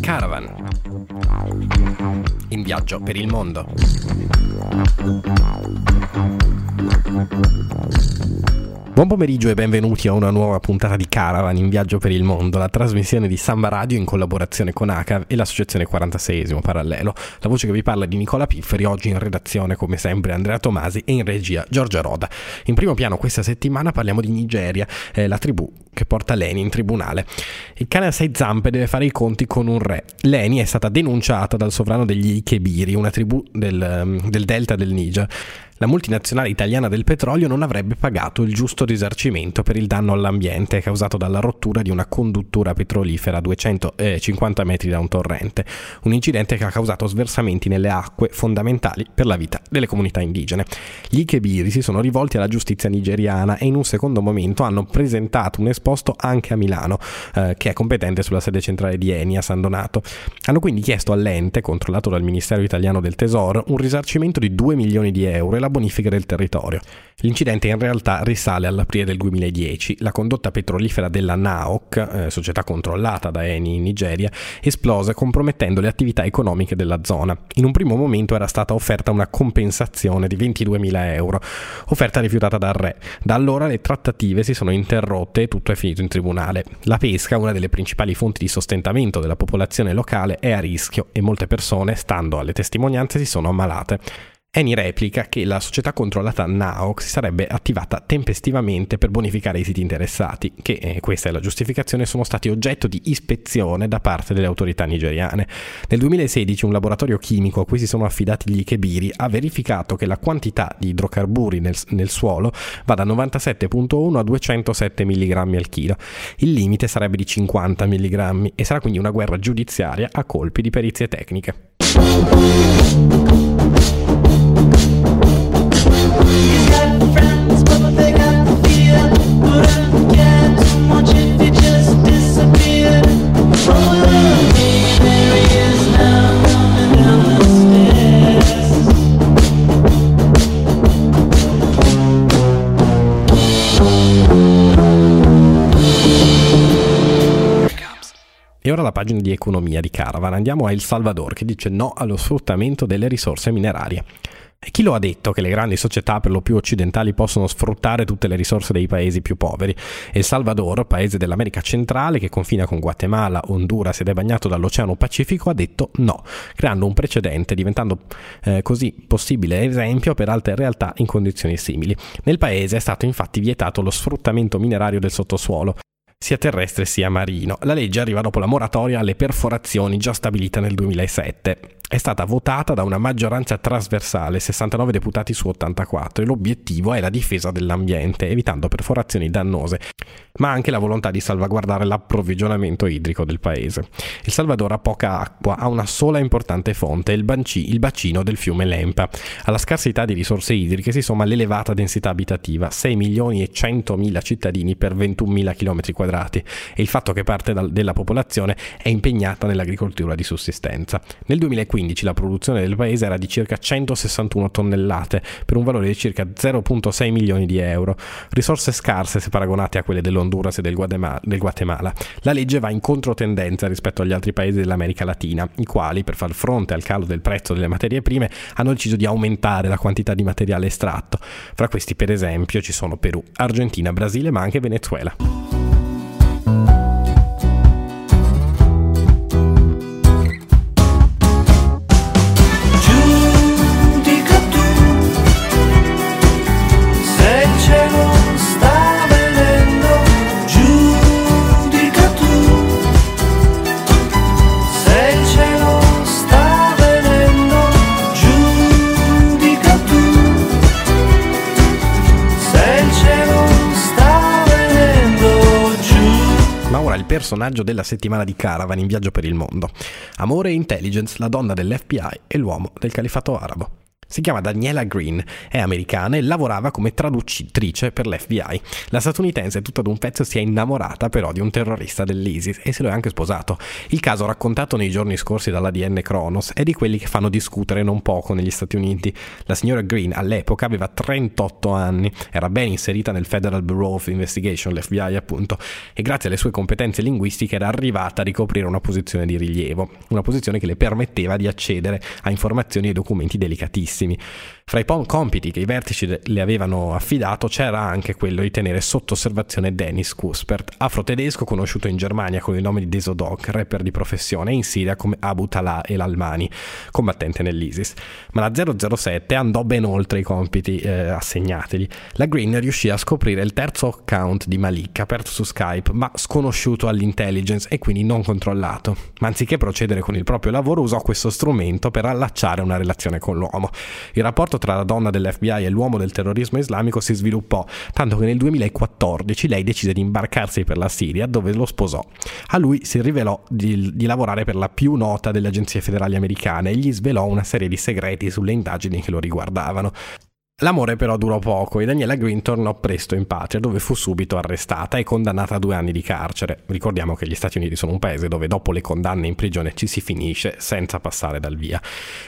Caravan. In viaggio per il mondo. Buon pomeriggio e benvenuti a una nuova puntata di Caravan in viaggio per il mondo, la trasmissione di Samba Radio in collaborazione con ACAV e l'associazione 46 Parallelo. La voce che vi parla è di Nicola Pifferi, oggi in redazione come sempre Andrea Tomasi e in regia Giorgia Roda. In primo piano questa settimana parliamo di Nigeria, eh, la tribù che porta Leni in tribunale. Il cane a sei zampe deve fare i conti con un re. Leni è stata denunciata dal sovrano degli Ikebiri, una tribù del, del delta del Niger la multinazionale italiana del petrolio non avrebbe pagato il giusto risarcimento per il danno all'ambiente causato dalla rottura di una conduttura petrolifera a 250 metri da un torrente, un incidente che ha causato sversamenti nelle acque fondamentali per la vita delle comunità indigene. Gli Ikebiri si sono rivolti alla giustizia nigeriana e in un secondo momento hanno presentato un esposto anche a Milano, eh, che è competente sulla sede centrale di Eni a San Donato. Hanno quindi chiesto all'ente, controllato dal Ministero italiano del Tesoro, un risarcimento di 2 milioni di euro e la bonifica del territorio. L'incidente in realtà risale all'aprile del 2010. La condotta petrolifera della NAOC, eh, società controllata da Eni in Nigeria, esplose compromettendo le attività economiche della zona. In un primo momento era stata offerta una compensazione di 22.000 euro, offerta rifiutata dal re. Da allora le trattative si sono interrotte e tutto è finito in tribunale. La pesca, una delle principali fonti di sostentamento della popolazione locale, è a rischio e molte persone, stando alle testimonianze, si sono ammalate. Eni replica che la società controllata NAOC si sarebbe attivata tempestivamente per bonificare i siti interessati, che, eh, questa è la giustificazione, sono stati oggetto di ispezione da parte delle autorità nigeriane. Nel 2016 un laboratorio chimico a cui si sono affidati gli Ikebiri ha verificato che la quantità di idrocarburi nel, nel suolo va da 97.1 a 207 mg al chilo. Il limite sarebbe di 50 mg e sarà quindi una guerra giudiziaria a colpi di perizie tecniche. E ora la pagina di economia di Caravan. Andiamo a El Salvador che dice no allo sfruttamento delle risorse minerarie. E chi lo ha detto che le grandi società per lo più occidentali possono sfruttare tutte le risorse dei paesi più poveri? El Salvador, paese dell'America centrale che confina con Guatemala, Honduras ed è bagnato dall'Oceano Pacifico, ha detto no, creando un precedente, diventando eh, così possibile esempio per altre realtà in condizioni simili. Nel paese è stato infatti vietato lo sfruttamento minerario del sottosuolo, sia terrestre sia marino. La legge arriva dopo la moratoria alle perforazioni già stabilita nel 2007 è stata votata da una maggioranza trasversale, 69 deputati su 84, e l'obiettivo è la difesa dell'ambiente, evitando perforazioni dannose, ma anche la volontà di salvaguardare l'approvvigionamento idrico del paese. Il Salvador ha poca acqua, ha una sola importante fonte, il, banci, il bacino del fiume Lempa. Alla scarsità di risorse idriche si somma l'elevata densità abitativa, 6 milioni e 100 mila cittadini per 21 mila km quadrati, e il fatto che parte della popolazione è impegnata nell'agricoltura di sussistenza. Nel 2015 2015 la produzione del paese era di circa 161 tonnellate, per un valore di circa 0,6 milioni di euro, risorse scarse se paragonate a quelle dell'Honduras e del Guatemala. La legge va in controtendenza rispetto agli altri paesi dell'America Latina, i quali, per far fronte al calo del prezzo delle materie prime, hanno deciso di aumentare la quantità di materiale estratto. Fra questi, per esempio, ci sono Perù, Argentina, Brasile, ma anche Venezuela. Personaggio della settimana di Caravan in viaggio per il mondo. Amore e intelligence, la donna dell'FBI e l'uomo del califato arabo. Si chiama Daniela Green, è americana e lavorava come traduttrice per l'FBI. La statunitense tutta d'un pezzo si è innamorata però di un terrorista dell'ISIS e se lo è anche sposato. Il caso raccontato nei giorni scorsi dall'ADN Kronos è di quelli che fanno discutere non poco negli Stati Uniti. La signora Green all'epoca aveva 38 anni, era ben inserita nel Federal Bureau of Investigation, l'FBI appunto, e grazie alle sue competenze linguistiche era arrivata a ricoprire una posizione di rilievo, una posizione che le permetteva di accedere a informazioni e documenti delicatissimi tantissimi. Fra i compiti che i vertici le avevano affidato c'era anche quello di tenere sotto osservazione Dennis Kuspert, afro-tedesco conosciuto in Germania con il nome di Desodok, rapper di professione, e in Siria come Abu Talà el Almani, combattente nell'ISIS. Ma la 007 andò ben oltre i compiti eh, assegnategli. La Green riuscì a scoprire il terzo account di Malik, aperto su Skype, ma sconosciuto all'intelligence e quindi non controllato. Ma anziché procedere con il proprio lavoro, usò questo strumento per allacciare una relazione con l'uomo. Il rapporto tra la donna dell'FBI e l'uomo del terrorismo islamico si sviluppò, tanto che nel 2014 lei decise di imbarcarsi per la Siria, dove lo sposò. A lui si rivelò di, di lavorare per la più nota delle agenzie federali americane e gli svelò una serie di segreti sulle indagini che lo riguardavano. L'amore però durò poco e Daniela Green tornò presto in patria dove fu subito arrestata e condannata a due anni di carcere. Ricordiamo che gli Stati Uniti sono un paese dove dopo le condanne in prigione ci si finisce senza passare dal via.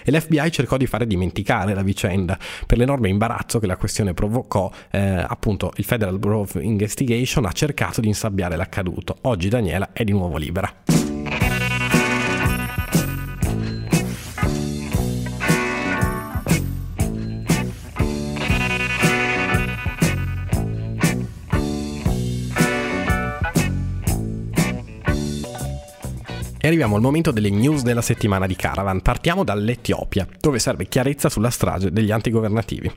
E l'FBI cercò di fare dimenticare la vicenda per l'enorme imbarazzo che la questione provocò. Eh, appunto il Federal Bureau of Investigation ha cercato di insabbiare l'accaduto. Oggi Daniela è di nuovo libera. E arriviamo al momento delle news della settimana di Caravan. Partiamo dall'Etiopia, dove serve chiarezza sulla strage degli antigovernativi.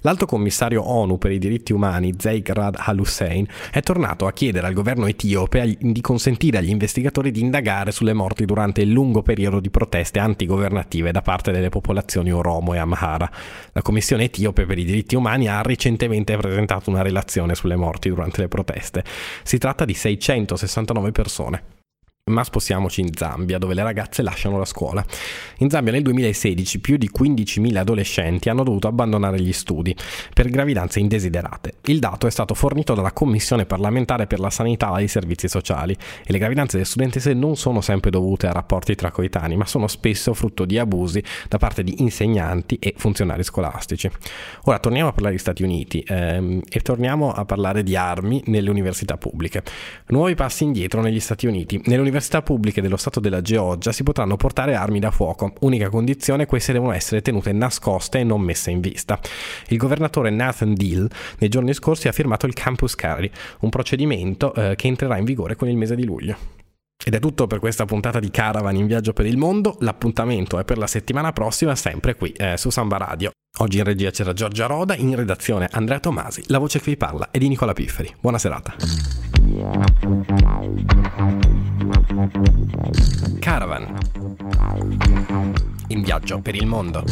L'alto commissario ONU per i diritti umani, Zeig Rad al-Hussein, è tornato a chiedere al governo etiope di consentire agli investigatori di indagare sulle morti durante il lungo periodo di proteste antigovernative da parte delle popolazioni Oromo e Amhara. La Commissione etiope per i diritti umani ha recentemente presentato una relazione sulle morti durante le proteste. Si tratta di 669 persone. Ma spostiamoci in Zambia, dove le ragazze lasciano la scuola. In Zambia nel 2016 più di 15.000 adolescenti hanno dovuto abbandonare gli studi per gravidanze indesiderate. Il dato è stato fornito dalla Commissione parlamentare per la sanità e i servizi sociali e le gravidanze delle studentesse non sono sempre dovute a rapporti tra coetanei, ma sono spesso frutto di abusi da parte di insegnanti e funzionari scolastici. Ora torniamo a parlare degli Stati Uniti ehm, e torniamo a parlare di armi nelle università pubbliche. Nuovi passi indietro negli Stati Uniti. Nelle università pubbliche dello Stato della Georgia si potranno portare armi da fuoco, unica condizione queste devono essere tenute nascoste e non messe in vista. Il governatore Nathan Deal nei giorni scorsi ha firmato il Campus Carry, un procedimento eh, che entrerà in vigore con il mese di luglio. Ed è tutto per questa puntata di Caravan in viaggio per il mondo. L'appuntamento è per la settimana prossima, sempre qui eh, su Samba Radio. Oggi in regia c'era Giorgia Roda, in redazione Andrea Tomasi, la voce che vi parla è di Nicola Pifferi. Buona serata. Caravan. In viaggio per il mondo.